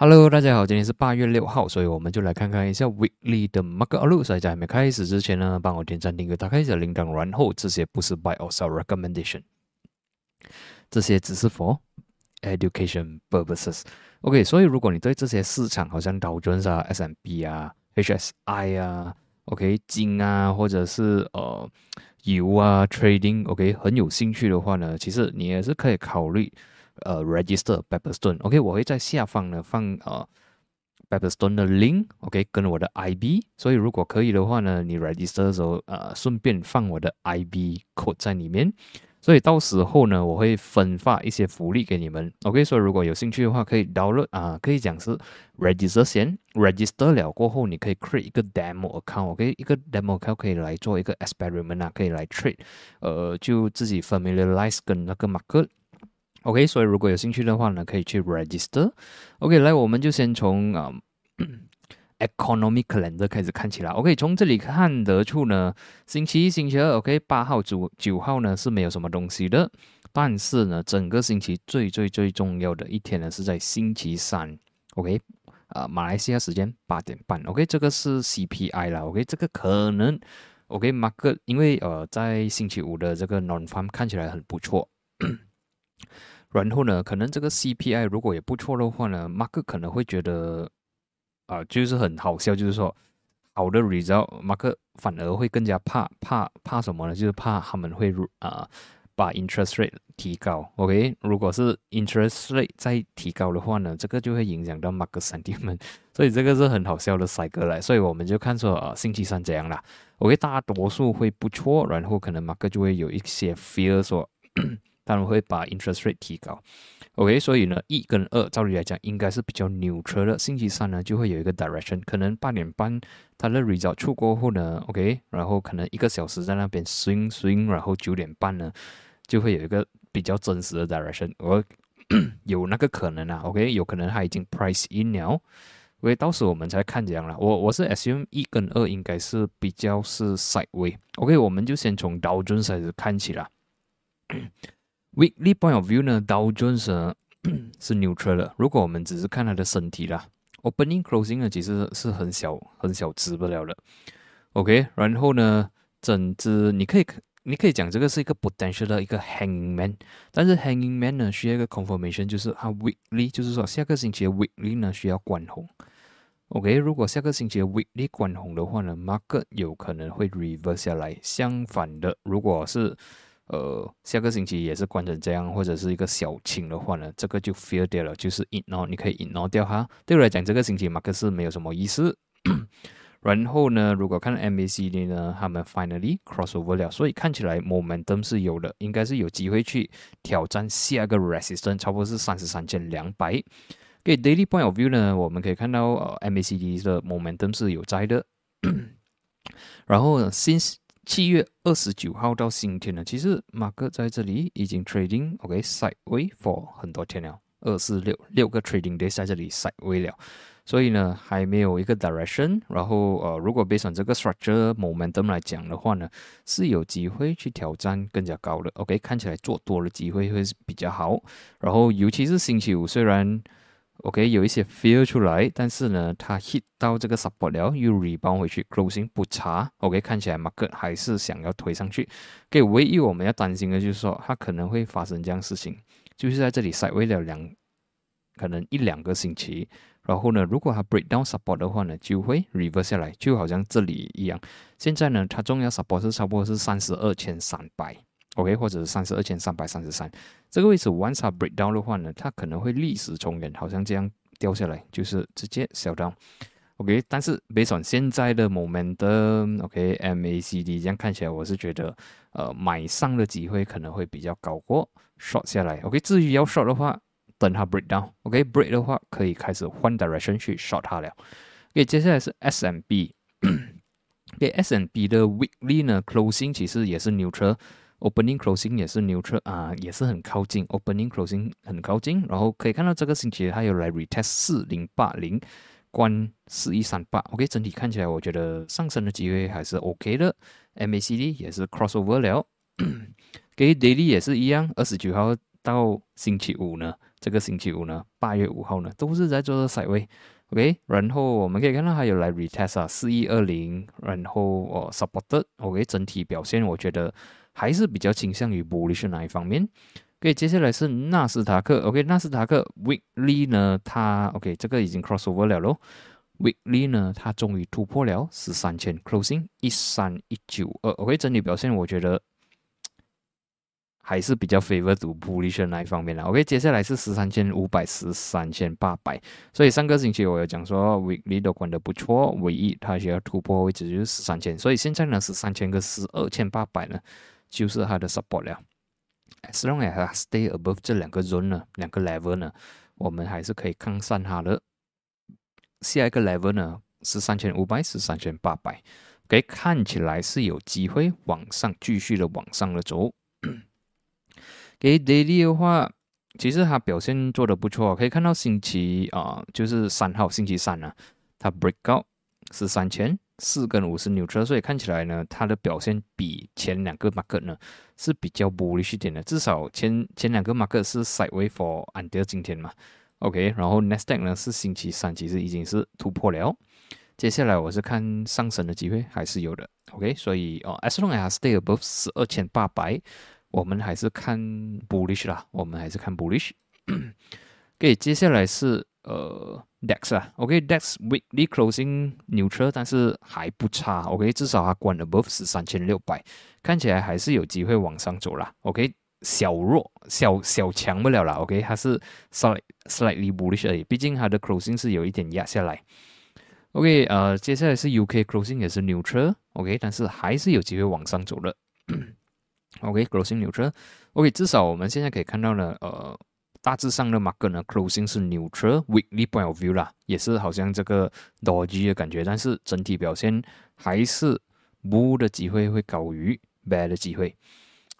Hello，大家好，今天是八月六号，所以我们就来看看一下 Weekly 的 Market Outlook。在还没开始之前呢，帮我点赞、订阅、打开小铃铛，然后这些不是 Buy or Sell Recommendation，这些只是 for education purposes。OK，所以如果你对这些市场，好像道琼斯啊、S&P 啊、HSI 啊、OK 金啊，或者是呃油啊 Trading，OK 很有兴趣的话呢，其实你也是可以考虑。呃，register Pepperstone，OK，我会在下方呢放呃 Pepperstone 的 link，OK，跟我的 IB，所以如果可以的话呢，你 register 的时候呃顺便放我的 IB code 在里面，所以到时候呢我会分发一些福利给你们，OK，所以如果有兴趣的话可以 download 啊，可以讲是 register 先，register 了过后你可以 create 一个 demo account，OK，一个 demo account 可以来做一个 experiment 啊，可以来 trade，呃，就自己 familiarize 跟那个 market。OK，所以如果有兴趣的话呢，可以去 register。OK，来，我们就先从啊 economic calendar 开始看起来。OK，从这里看得出呢，星期一、星期二，OK，八号、九九号呢是没有什么东西的。但是呢，整个星期最最最重要的一天呢是在星期三。OK，啊，马来西亚时间八点半。OK，这个是 CPI 啦。OK，这个可能 OK，mark，因为呃，在星期五的这个 non farm 看起来很不错。然后呢，可能这个 CPI 如果也不错的话呢，Mark 可能会觉得啊，就是很好笑，就是说好的 result，Mark 反而会更加怕怕怕什么呢？就是怕他们会啊把 interest rate 提高。OK，如果是 interest rate 再提高的话呢，这个就会影响到 Mark 三 D 们，所以这个是很好笑的赛格来。所以我们就看说啊，星期三怎样啦？OK，大多数会不错，然后可能 Mark 就会有一些 fear 说。他们会把 interest rate 提高，OK，所以呢，一跟二，照理来讲应该是比较 neutral 的。星期三呢，就会有一个 direction，可能八点半它的 result 出过后呢，OK，然后可能一个小时在那边 swing swing，然后九点半呢，就会有一个比较真实的 direction，我 有那个可能啊，OK，有可能它已经 price in 了，OK，到时我们才看这样了。我我是 assume 一跟二应该是比较是 sideway，OK，我们就先从 Dow Jones 开始看起了。Weekly point of view 呢，Dow Jones 是 neutral 的。如果我们只是看它的身体啦，opening closing 呢其实是很小很小值不了的。OK，然后呢，整只你可以你可以讲这个是一个 potential 的一个 hanging man，但是 hanging man 呢需要一个 confirmation，就是它 weekly，就是说下个星期的 weekly 呢需要关红。OK，如果下个星期的 weekly 关红的话呢，market 有可能会 reverse 下来。相反的，如果是呃，下个星期也是关成这样，或者是一个小清的话呢，这个就 feel 掉了，就是 ignore，你可以 ignore 掉哈。对我来讲，这个星期马克思没有什么意思。然后呢，如果看到 MACD 呢，他们 finally cross over 了，所以看起来 momentum 是有的，应该是有机会去挑战下个 resistance，差不多是三十三千两百。给 daily point of view 呢，我们可以看到呃 MACD 的 momentum 是有在的。然后 since 七月二十九号到今天呢，其实马克在这里已经 trading OK sideway for 很多天了，二四六六个 trading day 在这里 sideway 了，所以呢还没有一个 direction。然后呃，如果 based on 这个 structure momentum 来讲的话呢，是有机会去挑战更加高的 OK，看起来做多的机会会比较好。然后尤其是星期五，虽然 OK，有一些 feel 出来，但是呢，它 hit 到这个 support 了，又 rebound 回去，closing 不差。OK，看起来 market 还是想要推上去。OK，唯一我们要担心的就是说，它可能会发生这样事情，就是在这里 side 为了两，可能一两个星期，然后呢，如果它 break down support 的话呢，就会 reverse 下来，就好像这里一样。现在呢，它重要 support 是差不多是三十二千三百。OK，或者是三十二千三百三十三这个位置，once it break down 的话呢，它可能会历史重演，好像这样掉下来，就是直接小 down。OK，但是 based on 现在的 momentum，OK，MACD 这样看起来，我是觉得，呃，买上的机会可能会比较高过 short 下来。OK，至于要 short 的话，等它 break down。OK，break 的话可以开始换 direction 去 short 它了。OK，接下来是 S&B。OK，S&B 的 weekly 呢 closing 其实也是 neutral。Opening closing 也是 neutral 啊，也是很靠近。Opening closing 很靠近，然后可以看到这个星期它有来 retest 四零八零，关四一三八。OK，整体看起来我觉得上升的机会还是 OK 的。MACD 也是 crossover 了，给 daily 也是一样。二十九号到星期五呢，这个星期五呢，八月五号呢，都是在做赛位。OK，然后我们可以看到还有来 retest 啊，四一二零，然后哦 supported，OK，整体表现我觉得还是比较倾向于 bullish 哪一方面。OK，接下来是纳斯达克，OK，纳斯达克 weekly 呢，它 OK 这个已经 cross over 了咯。weekly 呢，它终于突破了十三千 closing 一三一九二，OK，整体表现我觉得。还是比较 favor to bullish 那一方面的。OK，接下来是十三千五百，十三千八百。所以上个星期我有讲说，weekly 都管的不错，唯一它需要突破位置就是十三千。所以现在呢是三千个十二千八百呢，就是它的 support 了。As long as it stay above 这两个 zone 呢，两个 level 呢，我们还是可以抗上它的。下一个 level 呢是三千五百，是三千八百。给看起来是有机会往上继续的往上的走。给 daily 的话，其实它表现做的不错，可以看到星期啊，就是三号星期三呢，它 break out 是三千四跟五十牛车，所以看起来呢，它的表现比前两个 market 呢是比较 bullish 一点的，至少前前两个 market 是 sideway for until 今天嘛，OK，然后 next day 呢是星期三，其实已经是突破了，接下来我是看上升的机会还是有的，OK，所以哦，as long as stay above 十二千八百。我们还是看 bullish 啦，我们还是看 bullish。OK，接下来是呃 DEX 啊，OK，DEX weekly closing neutral，但是还不差，OK，至少它关 above 是三千六百，看起来还是有机会往上走啦。OK，小弱小小强不了啦，OK，它是 slight slightly bullish 而已，毕竟它的 closing 是有一点压下来。OK，呃，接下来是 UK closing 也是 neutral，OK，但是还是有机会往上走的。OK，closing neutral，OK，至少我们现在可以看到呢，呃，大致上的 market 呢，closing 是 neutral，weekly point of view 啦，也是好像这个 doge 的感觉，但是整体表现还是 bull 的机会会高于 bad 的机会。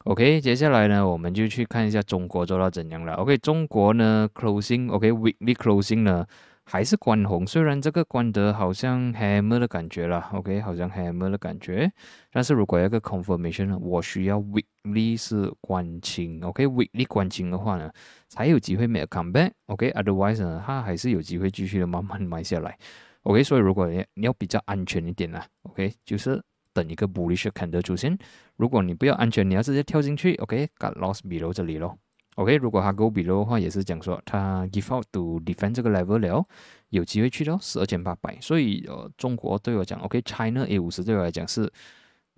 OK，接下来呢，我们就去看一下中国做到怎样了。OK，中国呢，closing，OK，weekly closing 呢。还是关红，虽然这个关得好像 hammer 的感觉啦 o k 好像 hammer 的感觉，但是如果要个 confirmation 呢，我需要 weekly 是关清，OK，weekly 关清的话呢，才有机会 make a comeback，OK，otherwise 呢，它还是有机会继续的慢慢买下来，OK，所以如果你你要比较安全一点呢，OK，就是等一个 bullish candle 出现，如果你不要安全，你要直接跳进去，OK，got lost below 这里咯。OK，如果它 go below 的话，也是讲说它 give out to defend 这个 level 了，有机会去到十二千八百。所以呃，中国对我讲，OK，China A 五十对我来讲是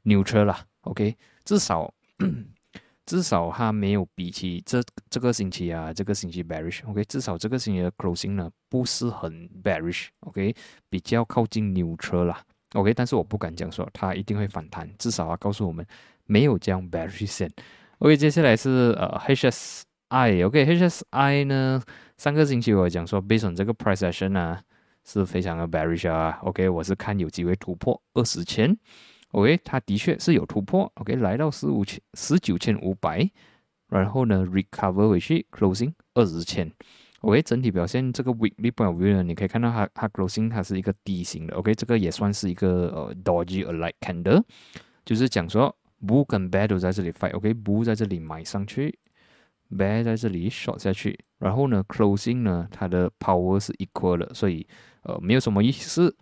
neutral 啦。OK，至少 至少它没有比起这这个星期啊，这个星期 bearish。OK，至少这个星期的 closing 呢不是很 bearish。OK，比较靠近 neutral 啦。OK，但是我不敢讲说它一定会反弹，至少它告诉我们没有这样 bearish 线。OK，接下来是呃 HS。I，OK，HSI 呢？上个星期我讲说，based on 这个 price action 啊，是非常的 bearish 啊。OK，我是看有机会突破二十千。OK，它的确是有突破。OK，来到十五千、十九千五百，然后呢，recover 回去，closing 二十千。OK，整体表现这个 weekly point of view 呢，你可以看到它它 closing 它是一个低型的。OK，这个也算是一个呃 dodgy a like candle，就是讲说 bull 跟 bear 都在这里 fight。OK，bull 在这里买上去。Bear 在这里 short 下去，然后呢，closing 呢，它的 power 是 equal 的，所以呃没有什么意思。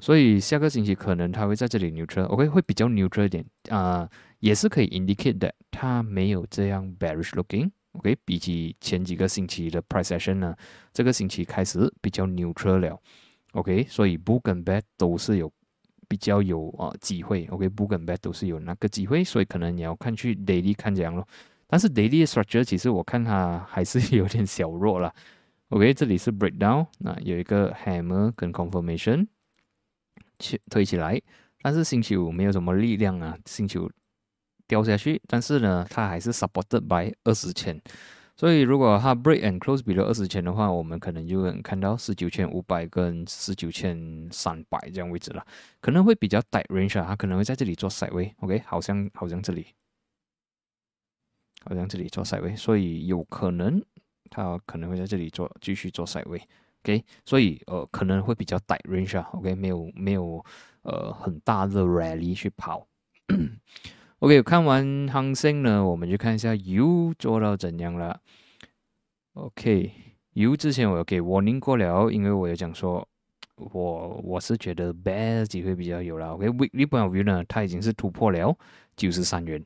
所以下个星期可能它会在这里 neutral，OK 会比较 neutral 一点啊，也是可以 indicate that 它没有这样 bearish looking，OK 比起前几个星期的 price action 呢，这个星期开始比较 neutral 了，OK 所以 bull 跟 bear 都是有比较有啊机会，OK bull 跟 bear 都是有那个机会，所以可能你要看去 daily 看这样咯。但是 daily structure 其实我看它还是 有点小弱了。OK，这里是 breakdown，那有一个 hammer 跟 confirmation，去推起来。但是星期五没有什么力量啊，星期五掉下去。但是呢，它还是 supported by 二十千。所以如果它 break and close below 二十千的话，我们可能就能看到十九千五百跟十九千三百这样位置了。可能会比较 tight range 啊，它可能会在这里做 side way。OK，好像好像这里。好像这里做赛位，所以有可能他可能会在这里做继续做赛位，OK，所以呃可能会比较窄 range 啊，OK，没有没有呃很大的 rally 去跑，OK，看完恒星呢，我们就看一下 U 做到怎样了 OK，U 之前我有给 warning 过了，因为我有讲说，我我是觉得 bear 机会比较有了。OK，Weekly Point View 呢，它已经是突破了九十三元。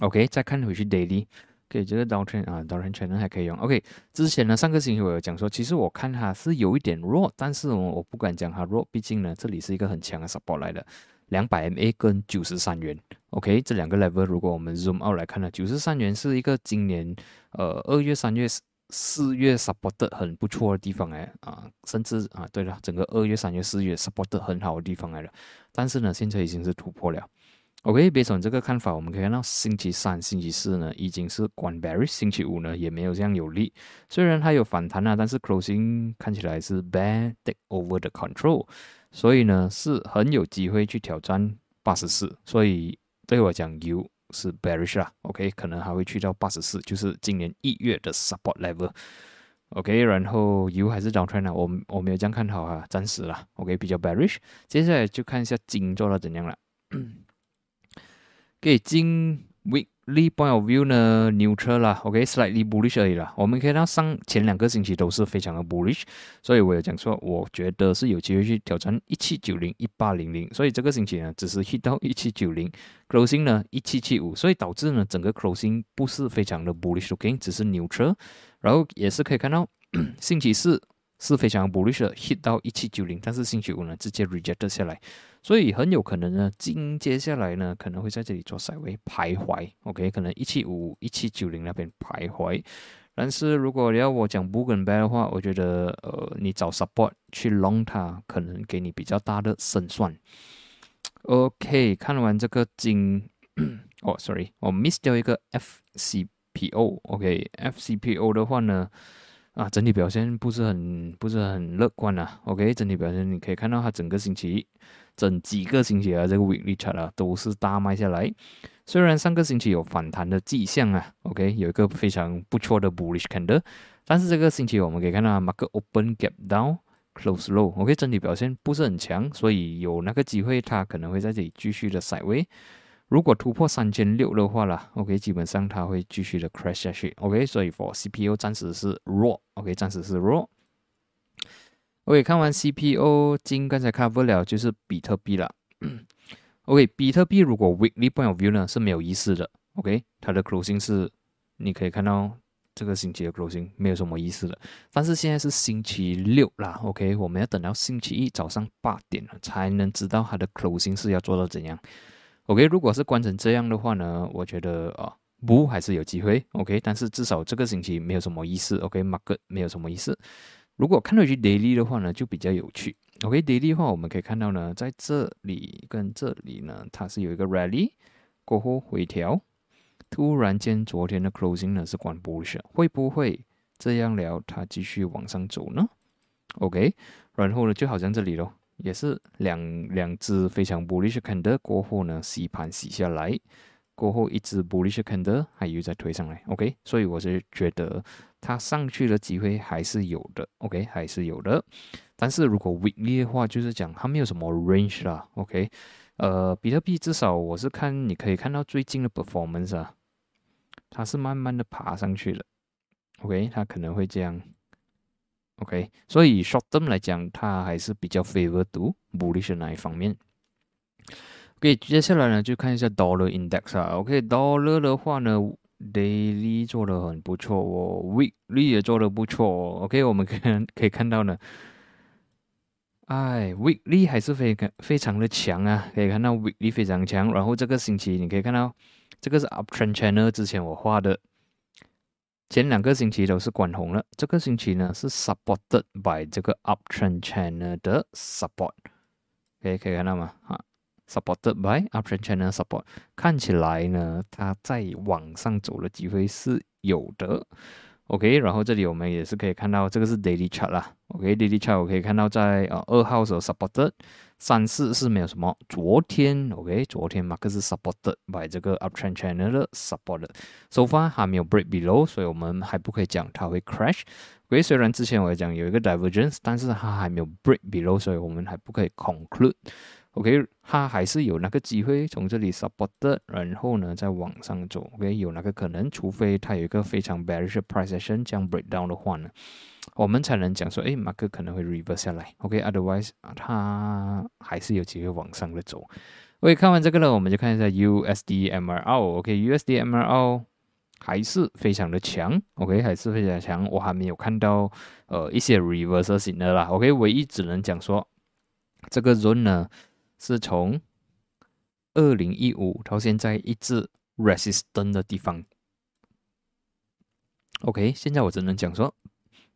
OK，再看回去 daily。OK，这个 downtrend 啊，downtrend channel 还可以用。OK，之前呢，上个星期我有讲说，其实我看它是有一点弱，但是我我不敢讲它弱，毕竟呢，这里是一个很强的 support 来的，两百 MA 跟九十三元。OK，这两个 level 如果我们 zoom out 来看呢，九十三元是一个今年呃二月、三月、四月 support 很不错的地方哎啊，甚至啊，对了，整个二月、三月、四月 support 很好的地方来了，但是呢，现在已经是突破了。OK，别从这个看法，我们可以看到星期三、星期四呢已经是关 bearish，星期五呢也没有这样有力。虽然它有反弹啊，但是 closing 看起来是 bad take over the control，所以呢是很有机会去挑战八十四。所以对我讲，U 是 bearish 啦。OK，可能还会去到八十四，就是今年一月的 support level。OK，然后 U 还是 downtrend 啊，我我没有这样看好啊，暂时啦。OK，比较 bearish。接下来就看一下金做到怎样了。给金 weekly point of view 呢，neutral 啦，OK，slightly bullish 而已啦。我们可以到上前两个星期都是非常的 bullish，所以我有讲说，我觉得是有机会去挑战一七九零、一八零零。所以这个星期呢，只是 hit 到一七九零，closing 呢一七七五，所以导致呢整个 closing 不是非常的 bullish looking，只是 neutral。然后也是可以看到 星期四。是非常 bullish 的 hit 到一七九零，但是星期五呢直接 rejected 下来，所以很有可能呢，今接下来呢可能会在这里做稍微徘徊，OK，可能一七五、一七九零那边徘徊。但是如果你要我讲 bull 跟 bear 的话，我觉得呃，你找 support 去 long 它，可能给你比较大的胜算。OK，看完这个金，哦，sorry，我 miss 掉一个 FCPO，OK，FCPO 的话呢。啊，整体表现不是很不是很乐观啊。OK，整体表现你可以看到它整个星期，整几个星期啊，这个 weekly chart 啊都是大卖下来。虽然上个星期有反弹的迹象啊，OK，有一个非常不错的 bullish candle，但是这个星期我们可以看到 mark open gap down，close low，OK，整体表现不是很强，所以有那个机会它可能会在这里继续的 side way。如果突破三千六的话啦，OK，基本上它会继续的 crash 下去，OK，所以 for CPU 暂时是弱，OK，暂时是弱。OK，看完 CPU，金刚才 cover 了就是比特币了。OK，比特币如果 weekly point of view 呢是没有意思的，OK，它的 closing 是你可以看到这个星期的 closing 没有什么意思的，但是现在是星期六啦，OK，我们要等到星期一早上八点才能知道它的 closing 是要做到怎样。OK，如果是关成这样的话呢，我觉得啊，不还是有机会。OK，但是至少这个星期没有什么意思。OK，Mark 没有什么意思。如果看到去 daily 的话呢，就比较有趣。OK，daily 的话，我们可以看到呢，在这里跟这里呢，它是有一个 rally 过后回调，突然间昨天的 closing 呢是关 bullish，会不会这样聊它继续往上走呢？OK，然后呢，就好像这里咯。也是两两只非常 bullish candle 过后呢，洗盘洗下来，过后一只 bullish candle 还又再推上来，OK，所以我是觉得它上去的机会还是有的，OK，还是有的。但是如果 weekly 的话，就是讲它没有什么 range 啦，OK，呃，比特币至少我是看你可以看到最近的 performance 啊，它是慢慢的爬上去了，OK，它可能会这样。OK，所以 short term 来讲，它还是比较 favor to bullish 那一方面。OK，接下来呢，就看一下 dollar index 啊。OK，dollar 的话呢，daily 做的很不错哦，weekly 也做的不错哦。OK，我们可可以看到呢，哎，weekly 还是非常非常的强啊，可以看到 weekly 非常强。然后这个星期你可以看到，这个是 uptrend channel 之前我画的。前两个星期都是关红了，这个星期呢是 supported by 这个 uptrend channel 的 support，可以可以看到吗？啊，supported by uptrend channel support，看起来呢它在往上走的机会是有的。OK，然后这里我们也是可以看到，这个是 daily chart 啦。OK，daily chart 我可以看到在呃二号时候 supported，三四是没有什么。昨天 OK，昨天马克是 supported by 这个 uptrend channel 的 supported，so far 还没有 break below，所以我们还不可以讲它会 crash。OK，虽然之前我也讲有一个 divergence，但是它还没有 break below，所以我们还不可以 conclude。OK，它还是有那个机会从这里 support，然后呢再往上走。OK，有那个可能，除非它有一个非常 bearish price action 这样 break down 的话呢，我们才能讲说，哎，马克可能会 reverse 下来。OK，otherwise 它还是有机会往上的走。OK，看完这个呢，我们就看一下 USD MRO。OK，USD MRO 还是非常的强。OK，还是非常强。我还没有看到呃一些 reverse 型的啦。OK，唯一只能讲说这个 zone 呢。是从二零一五到现在一直 resistant 的地方。OK，现在我只能讲说，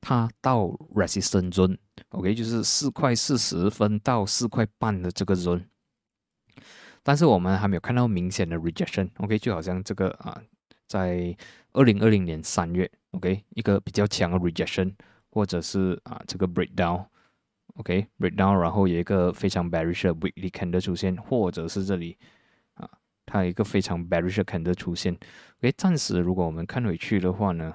它到 resistant zone，OK，就是四块四十分到四块半的这个 zone。但是我们还没有看到明显的 rejection，OK，就好像这个啊，在二零二零年三月，OK，一个比较强的 rejection，或者是啊这个 breakdown。OK，breakdown，然后有一个非常 bearish 的 weekly candle 出现，或者是这里啊，它有一个非常 bearish 的 candle 出现。OK，暂时如果我们看回去的话呢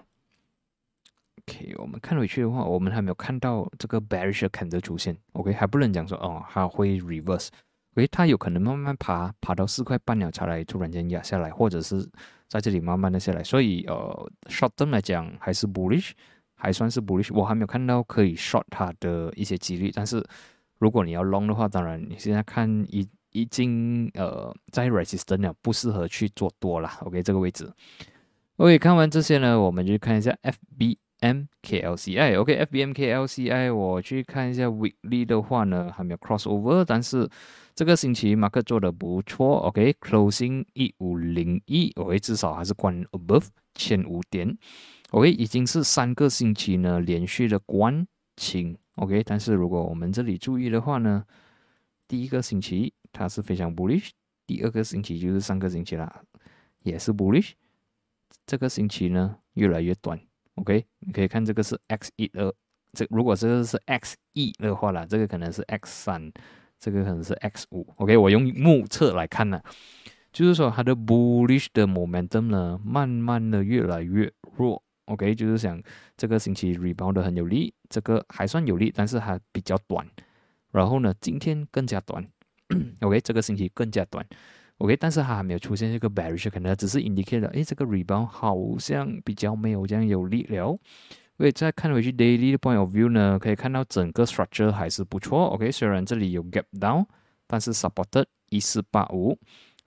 ，OK，我们看回去的话，我们还没有看到这个 bearish candle 出现。OK，还不能讲说哦，它会 reverse。OK，它有可能慢慢爬，爬到四块半鸟才来突然间压下来，或者是在这里慢慢的下来。所以呃，short term 来讲还是 bullish。还算是 bullish，我还没有看到可以 short 它的一些几率。但是如果你要 long 的话，当然你现在看已已经呃在 resistance 了，不适合去做多了。OK，这个位置。OK，看完这些呢，我们就看一下 FBMKLCI。OK，FBMKLCI，我去看一下 weekly 的话呢，还没有 cross over，但是这个星期马克做的不错。OK，closing 一五零一，OK，至少还是关 above 千五点。OK，已经是三个星期呢连续的关清。OK，但是如果我们这里注意的话呢，第一个星期它是非常 bullish，第二个星期就是上个星期啦，也是 bullish。这个星期呢越来越短。OK，你可以看这个是 X 一二，这如果这个是 X 一的话啦，这个可能是 X 三，这个可能是 X 五。OK，我用目测来看呢，就是说它的 bullish 的 momentum 呢，慢慢的越来越弱。OK，就是想这个星期 rebound 很有力，这个还算有力，但是还比较短。然后呢，今天更加短。OK，这个星期更加短。OK，但是它还没有出现这个 bearish，可能只是 indicate 诶，这个 rebound 好像比较没有这样有力了。所以再看回去 daily 的 point of view 呢，可以看到整个 structure 还是不错。OK，虽然这里有 gap down，但是 supported 一四八五。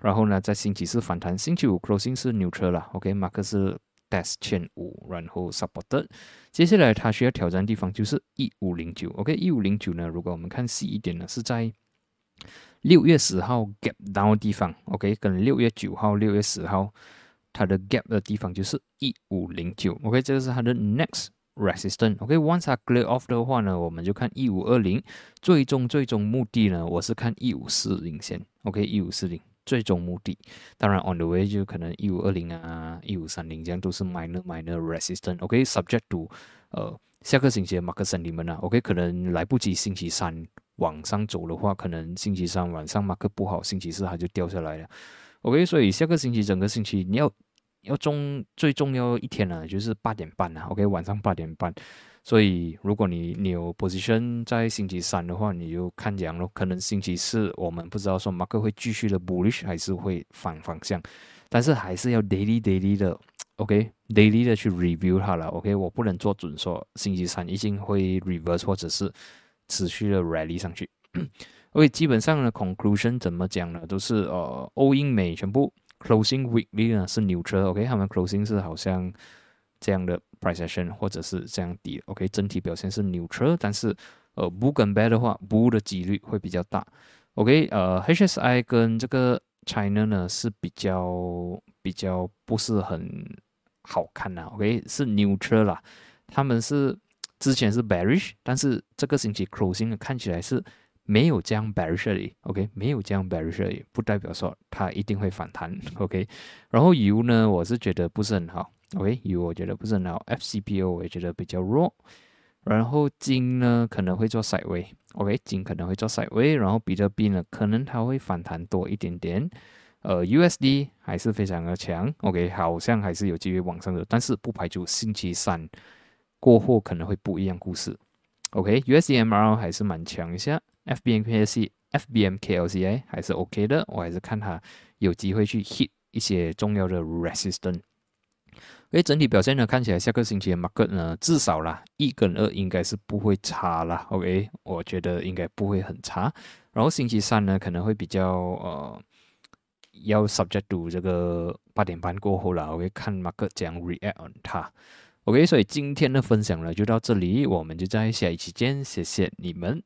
然后呢，在星期四反弹，星期五 closing 是 neutral 了。OK，马克思。S 千五，然后 support，接下来它需要挑战的地方就是一五零九，OK，一五零九呢，如果我们看细一点呢，是在六月十号 gap down 地方，OK，跟六月九号、六月十号它的 gap 的地方就是一五零九，OK，这个是它的 next resistance，OK，once I clear off 的话呢，我们就看一五二零，最终最终目的呢，我是看一五四零线，OK，一五四零。最终目的，当然 on the way 就可能一五二零啊，一五三零这样都是 minor minor resistance。OK，subject to 呃下个星期的 market sentiment 啊，OK 可能来不及星期三往上走的话，可能星期三晚上马克不好，星期四它就掉下来了。OK，所以下个星期整个星期你要要重最重要一天呢，就是八点半啊，OK 晚上八点半。所以，如果你你有 position 在星期三的话，你就看这样咯。可能星期四我们不知道说马克会继续的 bullish 还是会反方向，但是还是要 daily daily 的，OK，daily 的去 review 它了。OK，我不能做准说星期三一定会 reverse 或者是持续的 rally 上去。OK，基本上呢 conclusion 怎么讲呢？都是呃，欧英美全部 closing weekly 呢是 neutral。OK，他们 closing 是好像这样的。price action 或者是这样低，OK，整体表现是 neutral，但是呃，bu 跟 bear 的话，bull 的几率会比较大，OK，呃 HSI 跟这个 China 呢是比较比较不是很好看的，OK，是 neutral 啦，他们是之前是 bearish，但是这个星期 closing 看起来是没有这样 bearish，OK，没有这样 bearish，不代表说它一定会反弹，OK，然后油呢，我是觉得不是很好。OK，油我觉得不是很好，FCPO 我也觉得比较弱，然后金呢可能会做塞位，OK，金可能会做塞位，然后比特币呢可能它会反弹多一点点，呃，USD 还是非常的强，OK，好像还是有机会往上的，但是不排除星期三过后可能会不一样故事 OK，USDMR 还是蛮强一下，FBMKC、FBMKLCI 还是 OK 的，我还是看它有机会去 hit 一些重要的 resistance。OK，整体表现呢，看起来下个星期的 market 呢，至少啦一跟二应该是不会差啦。OK，我觉得应该不会很差。然后星期三呢，可能会比较呃，要 subject to 这个八点半过后了，我会看 market 怎样 react on 它。OK，所以今天的分享呢就到这里，我们就在下一期见，谢谢你们。